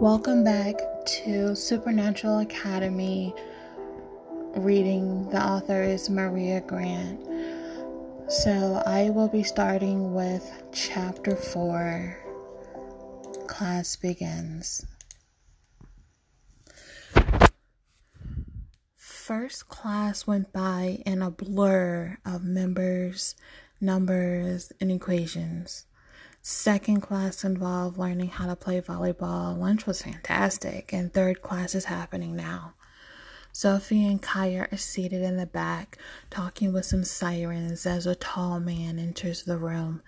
Welcome back to Supernatural Academy reading. The author is Maria Grant. So I will be starting with chapter 4. Class begins. First class went by in a blur of members, numbers, and equations. Second class involved learning how to play volleyball. Lunch was fantastic, and third class is happening now. Sophie and Kaya are seated in the back, talking with some sirens as a tall man enters the room.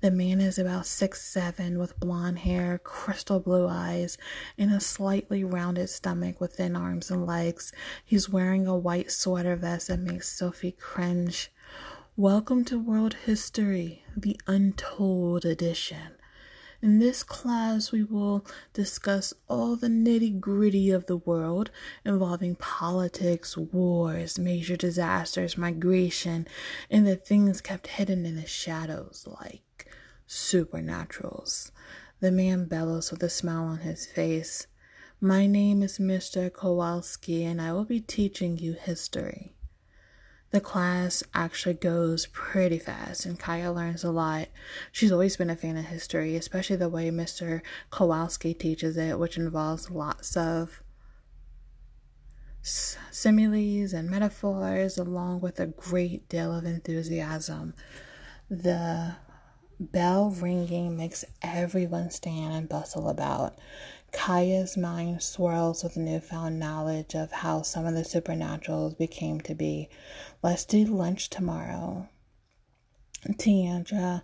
The man is about six seven, with blonde hair, crystal blue eyes, and a slightly rounded stomach with thin arms and legs. He's wearing a white sweater vest that makes Sophie cringe. Welcome to World History, the Untold Edition. In this class, we will discuss all the nitty gritty of the world involving politics, wars, major disasters, migration, and the things kept hidden in the shadows like supernaturals. The man bellows with a smile on his face. My name is Mr. Kowalski, and I will be teaching you history the class actually goes pretty fast and Kaya learns a lot. She's always been a fan of history, especially the way Mr. Kowalski teaches it, which involves lots of similes and metaphors along with a great deal of enthusiasm. The bell ringing makes everyone stand and bustle about. Kaya's mind swirls with newfound knowledge of how some of the supernaturals became to be. Let's do lunch tomorrow. Tiandra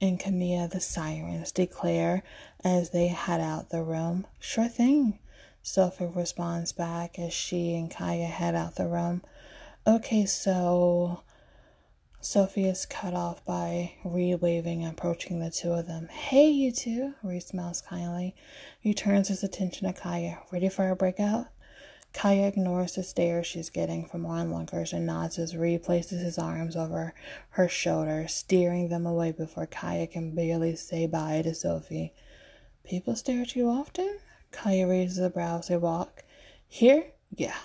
and Camilla the sirens declare as they head out the room. Sure thing. Sophie responds back as she and Kaya head out the room. Okay, so Sophie is cut off by Reed waving and approaching the two of them. Hey, you two, Reed smiles kindly. He turns his attention to Kaya. Ready for a breakout? Kaya ignores the stare she's getting from onlookers and nods as Reed places his arms over her shoulders, steering them away before Kaya can barely say bye to Sophie. People stare at you often? Kaya raises a brow as they walk. Here? Yeah.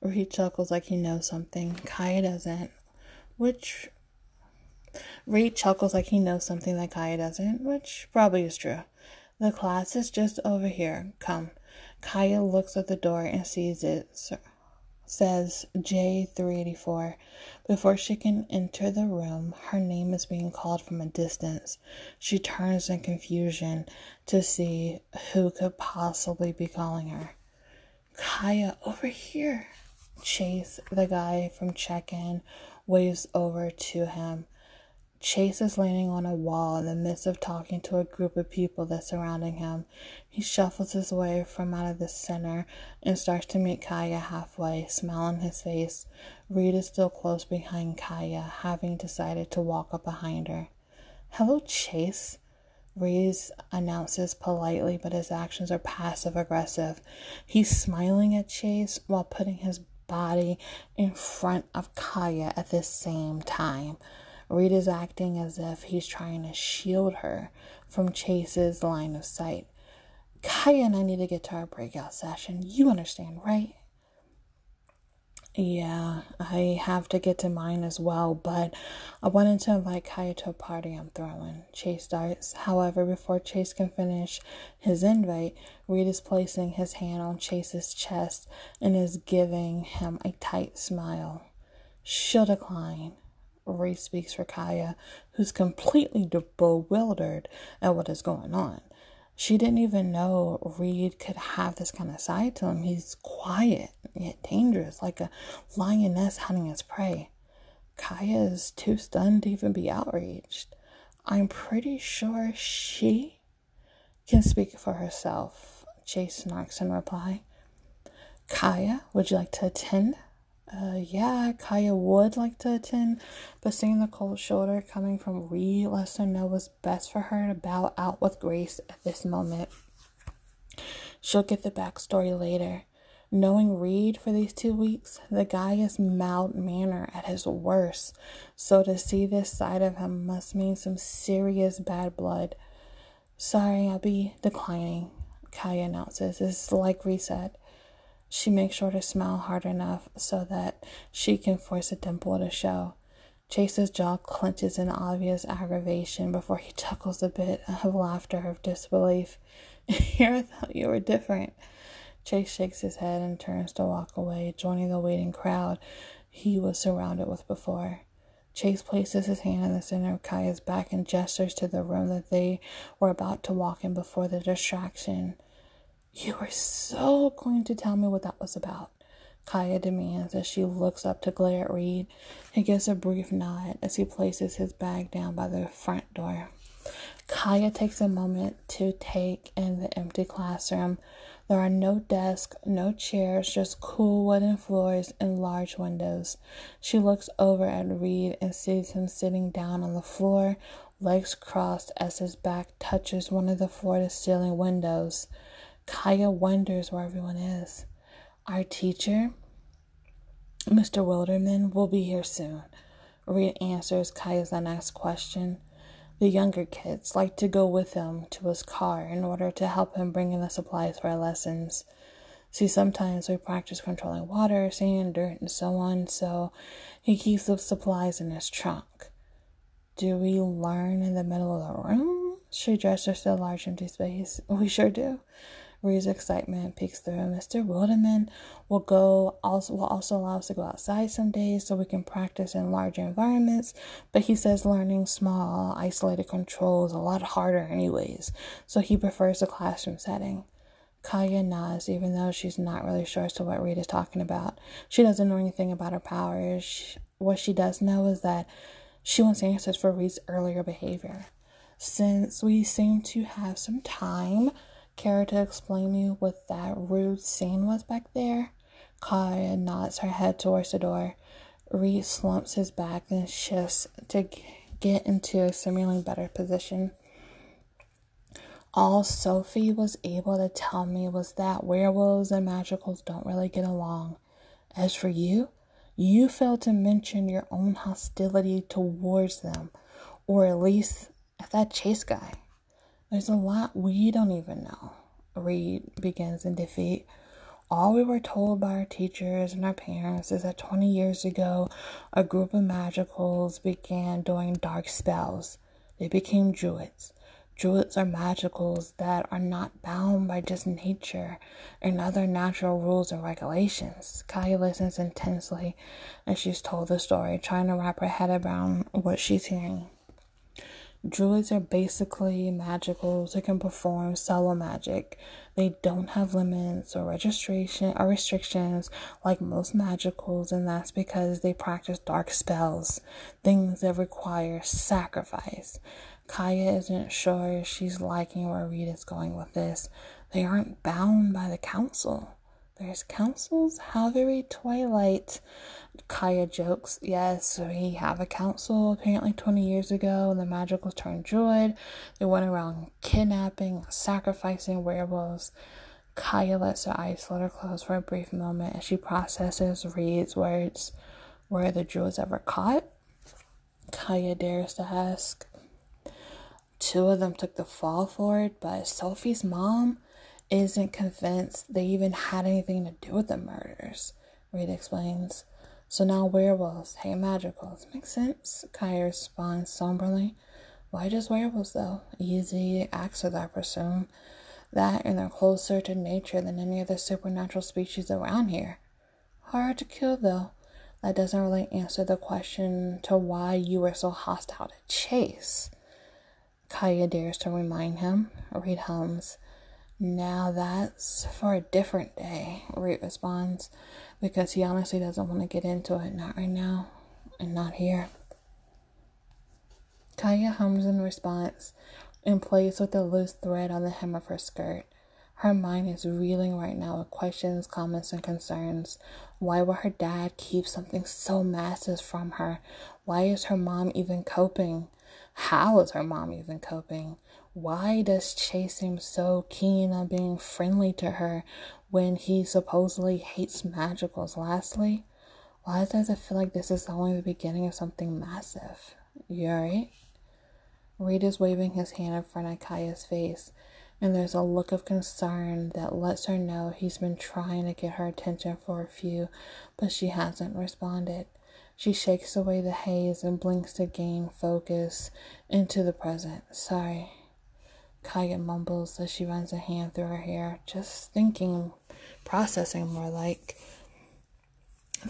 Reed chuckles like he knows something. Kaya doesn't which Reed chuckles like he knows something that Kaya doesn't, which probably is true. The class is just over here. Come. Kaya looks at the door and sees it. Says J384. Before she can enter the room, her name is being called from a distance. She turns in confusion to see who could possibly be calling her. Kaya, over here. Chase, the guy from check in, waves over to him. Chase is leaning on a wall in the midst of talking to a group of people that's surrounding him. He shuffles his way from out of the center and starts to meet Kaya halfway, smile on his face. Reed is still close behind Kaya, having decided to walk up behind her. Hello, Chase. Reed announces politely, but his actions are passive aggressive. He's smiling at Chase while putting his body in front of Kaya at the same time. Reed is acting as if he's trying to shield her from Chase's line of sight. Kaya and I need to get to our breakout session. You understand, right? Yeah, I have to get to mine as well, but I wanted to invite Kaya to a party I'm throwing. Chase starts. However, before Chase can finish his invite, Reed is placing his hand on Chase's chest and is giving him a tight smile. She'll decline. Reed speaks for Kaya, who's completely bewildered at what is going on. She didn't even know Reed could have this kind of side to him. He's quiet yet dangerous, like a lioness hunting its prey. Kaya is too stunned to even be outraged. I'm pretty sure she can speak for herself, Chase snarks in reply. Kaya, would you like to attend? Uh, yeah, Kaya would like to attend, but seeing the cold shoulder coming from Reed lets her know what's best for her to bow out with grace at this moment. She'll get the backstory later. Knowing Reed for these two weeks, the guy is mild manner at his worst, so to see this side of him must mean some serious bad blood. Sorry, I'll be declining. Kaya announces. It's like reset. She makes sure to smile hard enough so that she can force a dimple to show. Chase's jaw clenches in obvious aggravation before he chuckles a bit of laughter of disbelief. Here I thought you were different. Chase shakes his head and turns to walk away, joining the waiting crowd he was surrounded with before. Chase places his hand in the center of Kaya's back and gestures to the room that they were about to walk in before the distraction. You were so going to tell me what that was about. Kaya demands as she looks up to glare at Reed. He gives a brief nod as he places his bag down by the front door. Kaya takes a moment to take in the empty classroom. There are no desks, no chairs, just cool wooden floors and large windows. She looks over at Reed and sees him sitting down on the floor, legs crossed as his back touches one of the floor to ceiling windows. Kaya wonders where everyone is. Our teacher, Mr. Wilderman, will be here soon. Reed answers Kaya's unasked question. The younger kids like to go with him to his car in order to help him bring in the supplies for our lessons. See, sometimes we practice controlling water, sand, dirt, and so on, so he keeps the supplies in his trunk. Do we learn in the middle of the room? She gestures to a large empty space. We sure do. Reed's excitement peeks through. Mr. Wilderman will go also will also allow us to go outside some days so we can practice in larger environments. But he says learning small, isolated control is a lot harder anyways. So he prefers the classroom setting. Kaya nods, even though she's not really sure as to what Reed is talking about. She doesn't know anything about her powers. What she does know is that she wants answers for Reed's earlier behavior. Since we seem to have some time, care to explain me what that rude scene was back there? Kaya nods her head towards the door. Reed slumps his back and shifts to get into a seemingly better position. All Sophie was able to tell me was that werewolves and magicals don't really get along. As for you, you failed to mention your own hostility towards them, or at least that chase guy. There's a lot we don't even know. Reed begins in defeat. All we were told by our teachers and our parents is that 20 years ago, a group of magicals began doing dark spells. They became druids. Druids are magicals that are not bound by just nature and other natural rules and regulations. Kaya listens intensely as she's told the story, trying to wrap her head around what she's hearing. Druids are basically magicals that can perform solo magic. They don't have limits or registration or uh, restrictions like most magicals, and that's because they practice dark spells, things that require sacrifice. Kaya isn't sure she's liking where Reed's going with this. They aren't bound by the council. There's councils, however, Twilight. Kaya jokes, yes, we have a council apparently 20 years ago, and the magicals turned druid. They went around kidnapping, sacrificing werewolves. Kaya lets her eyes flutter close for a brief moment as she processes, Reed's words. Were the druids ever caught? Kaya dares to ask. Two of them took the fall for it, but Sophie's mom isn't convinced they even had anything to do with the murders, Reed explains. So now werewolves hate magicals. Makes sense, Kaya responds somberly. Why just werewolves, though? Easy access, I presume. That and they're closer to nature than any other supernatural species around here. Hard to kill, though. That doesn't really answer the question to why you were so hostile to Chase. Kaya dares to remind him. Reed hums. Now that's for a different day, Reed responds, because he honestly doesn't want to get into it. Not right now, and not here. Kaya hums in response and plays with the loose thread on the hem of her skirt. Her mind is reeling right now with questions, comments, and concerns. Why would her dad keep something so massive from her? Why is her mom even coping? How is her mom even coping? Why does Chase seem so keen on being friendly to her when he supposedly hates magicals? Lastly, why does it feel like this is only the beginning of something massive? You alright? Reed is waving his hand in front of Kaya's face. and there's a look of concern that lets her know he's been trying to get her attention for a few, but she hasn't responded. She shakes away the haze and blinks to gain focus into the present. Sorry. Kaya mumbles as she runs a hand through her hair, just thinking, processing more like.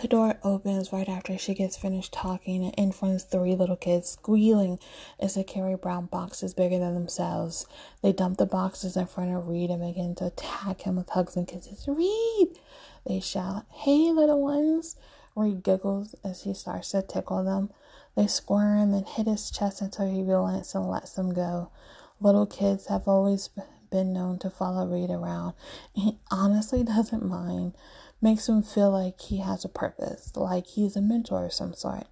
The door opens right after she gets finished talking, and in runs three little kids, squealing as they carry brown boxes bigger than themselves. They dump the boxes in front of Reed and begin to attack him with hugs and kisses. Reed! They shout, Hey, little ones! Reed giggles as he starts to tickle them. They squirm and hit his chest until he relents and lets them go. Little kids have always been known to follow Reed around, he honestly doesn't mind makes him feel like he has a purpose, like he's a mentor of some sort.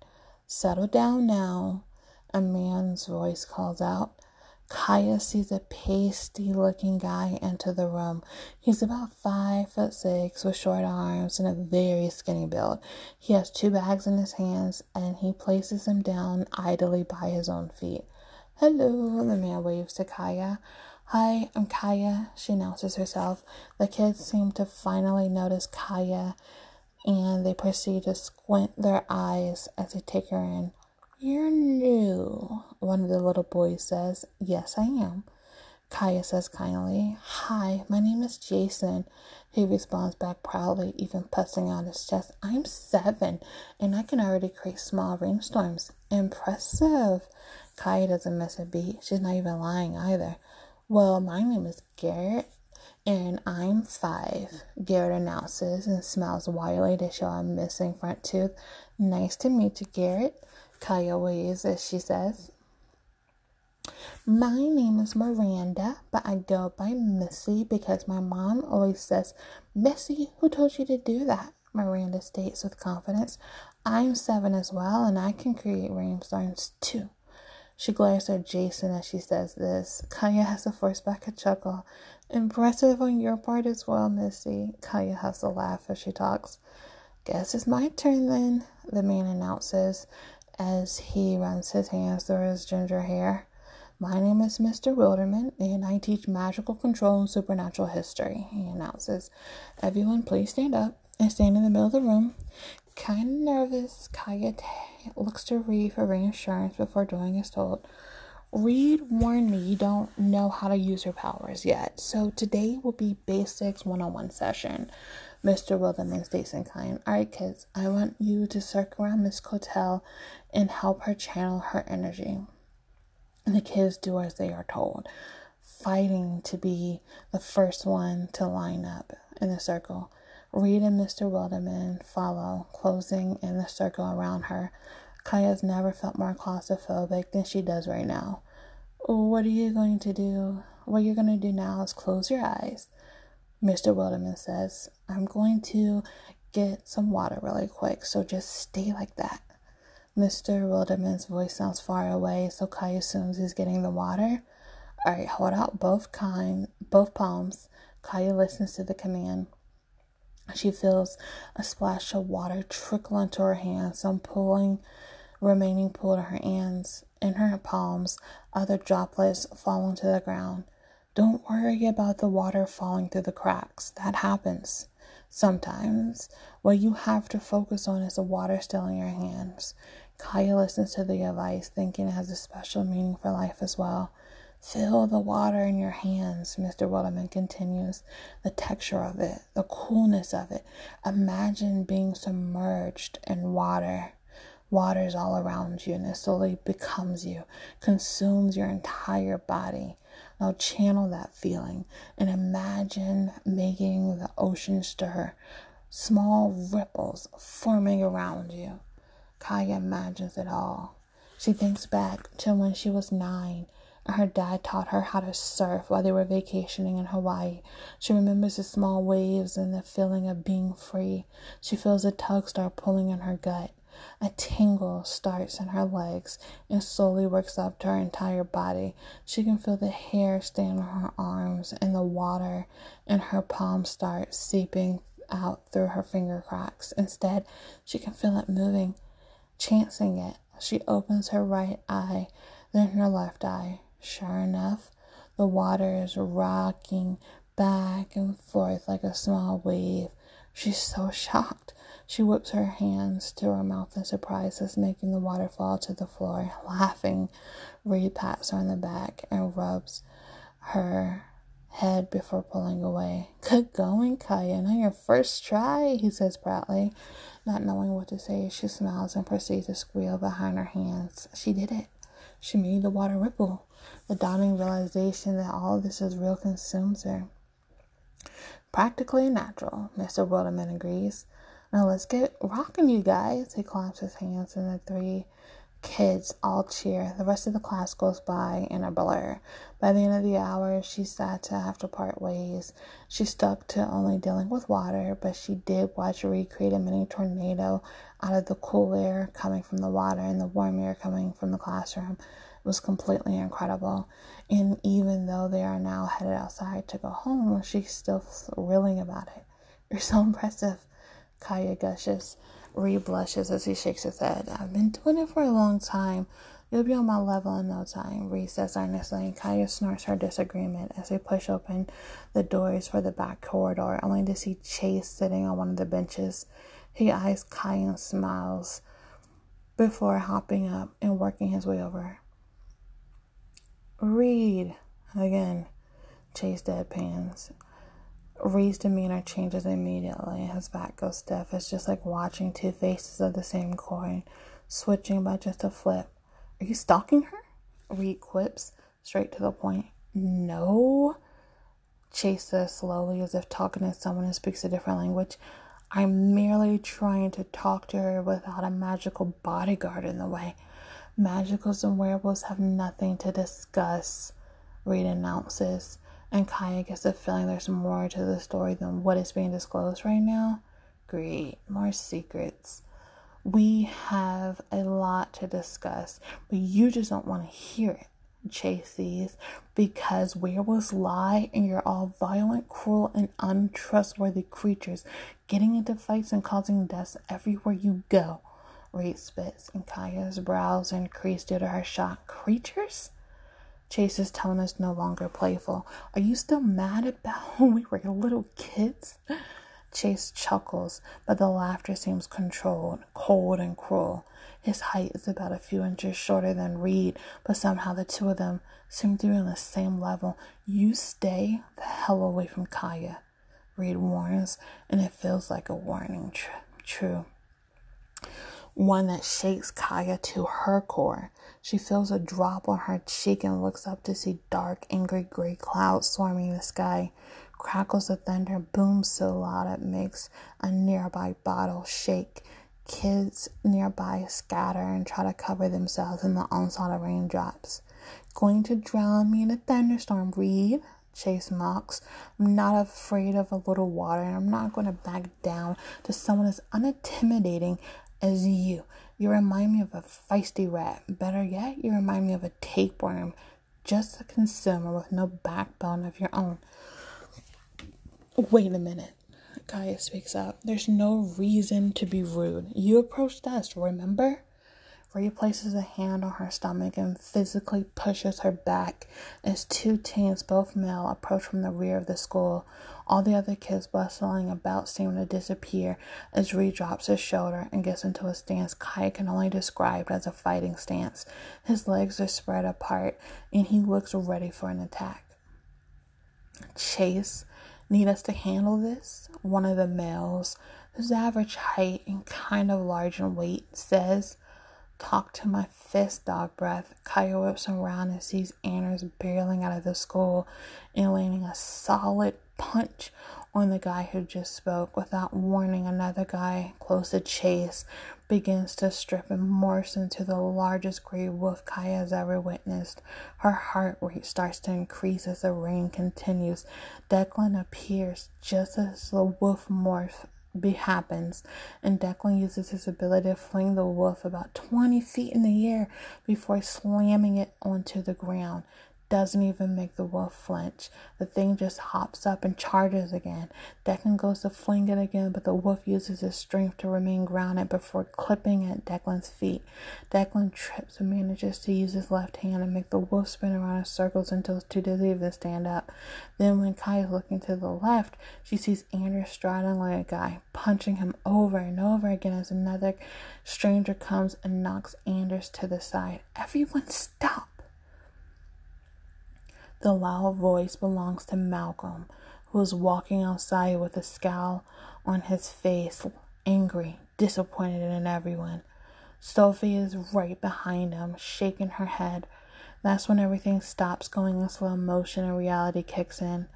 Settle down now, a man's voice calls out. Kaya sees a pasty looking guy enter the room. He's about five foot six with short arms and a very skinny build. He has two bags in his hands and he places them down idly by his own feet. Hello, the man waves to Kaya. Hi, I'm Kaya, she announces herself. The kids seem to finally notice Kaya and they proceed to squint their eyes as they take her in. You're new, one of the little boys says. Yes, I am. Kaya says kindly, Hi, my name is Jason. He responds back proudly, even puffing out his chest. I'm seven, and I can already create small rainstorms. Impressive. Kaya doesn't miss a beat. She's not even lying either. Well, my name is Garrett and I'm five, Garrett announces and smiles widely to show a missing front tooth. Nice to meet you, Garrett, Kaya waves as she says. My name is Miranda, but I go by Missy because my mom always says, Missy, who told you to do that? Miranda states with confidence. I'm seven as well, and I can create rainstorms too. She glares at Jason as she says this. Kaya has to force back a chuckle. Impressive on your part as well, Missy. Kaya has to laugh as she talks. Guess it's my turn then, the man announces as he runs his hands through his ginger hair. My name is Mr. Wilderman, and I teach magical control and supernatural history, he announces. Everyone, please stand up and stand in the middle of the room. Kind of nervous, Kaya looks to Reed for reassurance before doing as told. Reed warned me you don't know how to use your powers yet, so today will be basics one on one session. Mr. Wilderman states in kind. Alright, kids, I want you to circle around Miss Cotel and help her channel her energy. And the kids do as they are told, fighting to be the first one to line up in the circle. Reed and Mr. Wilderman follow, closing in the circle around her. Kaya's never felt more claustrophobic than she does right now. What are you going to do? What you're going to do now is close your eyes. Mr. Wilderman says, I'm going to get some water really quick, so just stay like that. Mr. Wilderman's voice sounds far away, so Kaya assumes he's getting the water. Alright, hold out both kind both palms. Kaya listens to the command. She feels a splash of water trickle into her hands. Some pulling, remaining pool to her hands. In her palms, other droplets fall into the ground. Don't worry about the water falling through the cracks. That happens sometimes. What you have to focus on is the water still in your hands. Kaya listens to the advice, thinking it has a special meaning for life as well. Feel the water in your hands, Mr. Wilderman continues. The texture of it, the coolness of it. Imagine being submerged in water. Water is all around you and it slowly becomes you, consumes your entire body. Now channel that feeling and imagine making the ocean stir, small ripples forming around you. Kaya imagines it all. She thinks back to when she was nine her dad taught her how to surf while they were vacationing in Hawaii. She remembers the small waves and the feeling of being free. She feels a tug start pulling in her gut. A tingle starts in her legs and slowly works up to her entire body. She can feel the hair stand on her arms and the water in her palms start seeping out through her finger cracks. Instead, she can feel it moving, chancing it. She opens her right eye, then her left eye. Sure enough, The water is rocking back and forth like a small wave. She's so shocked. She whips her hands to her mouth in surprise as making the water fall to the floor. Laughing, Reed pats her on the back and rubs her head before pulling away. Good going, Kaya. on your first try, he says proudly. Not knowing what to say, she smiles and proceeds to squeal behind her hands. She did it. She made the water ripple. The dawning realization that all this is real consumes her. Practically natural, Mr. Wilderman agrees. Now let's get rocking, you guys. He claps his hands, and the three kids all cheer. The rest of the class goes by in a blur. By the end of the hour, she's sad to have to part ways. She stuck to only dealing with water, but she did watch her recreate a mini tornado out of the cool air coming from the water and the warm air coming from the classroom. It was completely incredible. And even though they are now headed outside to go home, she's still thrilling about it. You're so impressive. Kaya gushes. Reed blushes as he shakes his head. I've been doing it for a long time. You'll be on my level in no time, Reed says earnestly, Kaya snorts her disagreement as they push open the doors for the back corridor, only to see Chase sitting on one of the benches. He eyes Kaya and smiles before hopping up and working his way over. Reed, again, Chase deadpans. Reed's demeanor changes immediately. His back goes stiff. It's just like watching two faces of the same coin, switching by just a flip. Are you stalking her? Reed quips, straight to the point. No. Chase says slowly, as if talking to someone who speaks a different language. I'm merely trying to talk to her without a magical bodyguard in the way. Magicals and werewolves have nothing to discuss, Reed announces and Kaya gets the feeling there's more to the story than what is being disclosed right now. Great, more secrets. We have a lot to discuss, but you just don't want to hear it. Chase sees because werewolves lie and you're all violent, cruel, and untrustworthy creatures, getting into fights and causing deaths everywhere you go. Reed spits, and Kaya's brows increase due to her shock. Creatures? Chase's tone is no longer playful. Are you still mad about when we were little kids? Chase chuckles, but the laughter seems controlled, cold, and cruel. His height is about a few inches shorter than Reed, but somehow the two of them seem to be on the same level. You stay the hell away from Kaya, Reed warns, and it feels like a warning. Tr- true one that shakes Kaya to her core. She feels a drop on her cheek and looks up to see dark, angry gray clouds swarming the sky. Crackles of thunder boom so loud it makes a nearby bottle shake. Kids nearby scatter and try to cover themselves in the onslaught of raindrops. Going to drown me in a thunderstorm, Reed? Chase mocks. I'm not afraid of a little water, and I'm not going to back down to someone as unintimidating as you. You remind me of a feisty rat. Better yet, you remind me of a tapeworm, just a consumer with no backbone of your own. Wait a minute. Kaya speaks up. There's no reason to be rude. You approached us, remember? Ray places a hand on her stomach and physically pushes her back as two teens, both male, approach from the rear of the school. All the other kids bustling about seem to disappear as Reed drops his shoulder and gets into a stance Kai can only describe as a fighting stance. His legs are spread apart and he looks ready for an attack. Chase, need us to handle this? One of the males, whose average height and kind of large in weight, says. Talk to my fist, dog breath. Kaya whips around and sees Anders barreling out of the school and landing a solid punch on the guy who just spoke. Without warning, another guy close to Chase begins to strip and morphs into the largest gray wolf Kaya has ever witnessed. Her heart rate starts to increase as the rain continues. Declan appears just as the wolf morphs be happens, and Declan uses his ability to fling the wolf about 20 feet in the air before slamming it onto the ground. Doesn't even make the wolf flinch. The thing just hops up and charges again. Declan goes to fling it again, but the wolf uses his strength to remain grounded before clipping at Declan's feet. Declan trips and manages to use his left hand and make the wolf spin around in circles until it's too dizzy to stand up. Then, when Kai is looking to the left, she sees Anders striding like a guy, punching him over and over again as another stranger comes and knocks Anders to the side. Everyone stop! The loud voice belongs to Malcolm, who is walking outside with a scowl on his face, angry, disappointed in everyone. Sophie is right behind him, shaking her head. That's when everything stops going in slow motion and reality kicks in.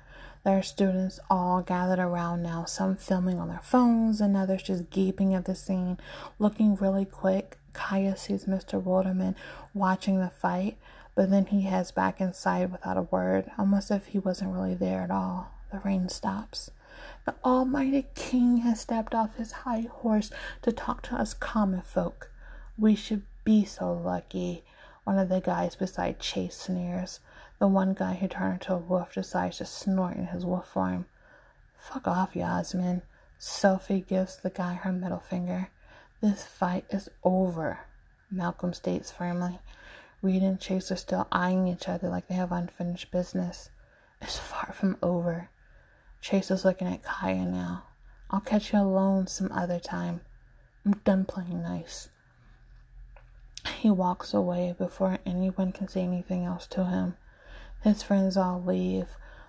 There are students all gathered around now, some filming on their phones and others just gaping at the scene. Looking really quick, Kaya sees Mr. Wilderman watching the fight, but then he heads back inside without a word, almost as if he wasn't really there at all. The rain stops. The Almighty King has stepped off his high horse to talk to us common folk. We should be so lucky. One of the guys beside Chase sneers. The one guy who turned into a wolf decides to snort in his wolf form. Fuck off, Yasmin. Sophie gives the guy her middle finger. This fight is over, Malcolm states firmly. Reed and Chase are still eyeing each other like they have unfinished business. It's far from over. Chase is looking at Kaya now. I'll catch you alone some other time. I'm done playing nice. He walks away before anyone can say anything else to him. His friends all leave,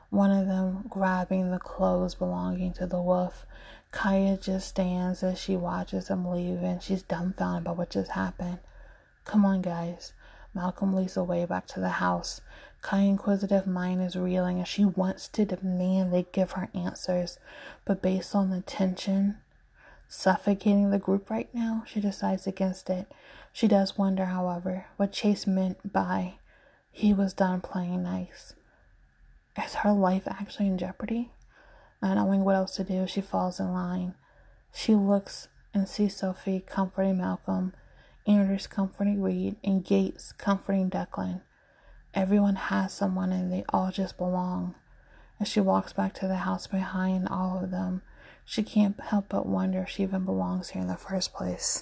one of them grabbing the clothes belonging to the wolf. Kaya just stands as she watches them leave and she's dumbfounded by what just happened. Come on, guys. Malcolm leads the way back to the house. Kai's inquisitive mind is reeling and she wants to demand they give her answers, but based on the tension suffocating the group right now, she decides against it. She does wonder, however, what Chase meant by he was done playing nice. Is her life actually in jeopardy? Not knowing what else to do, she falls in line. She looks and sees Sophie comforting Malcolm Anders comforting Reed, and Gates comforting Declan. Everyone has someone and they all just belong. As she walks back to the house behind all of them, she can't help but wonder if she even belongs here in the first place.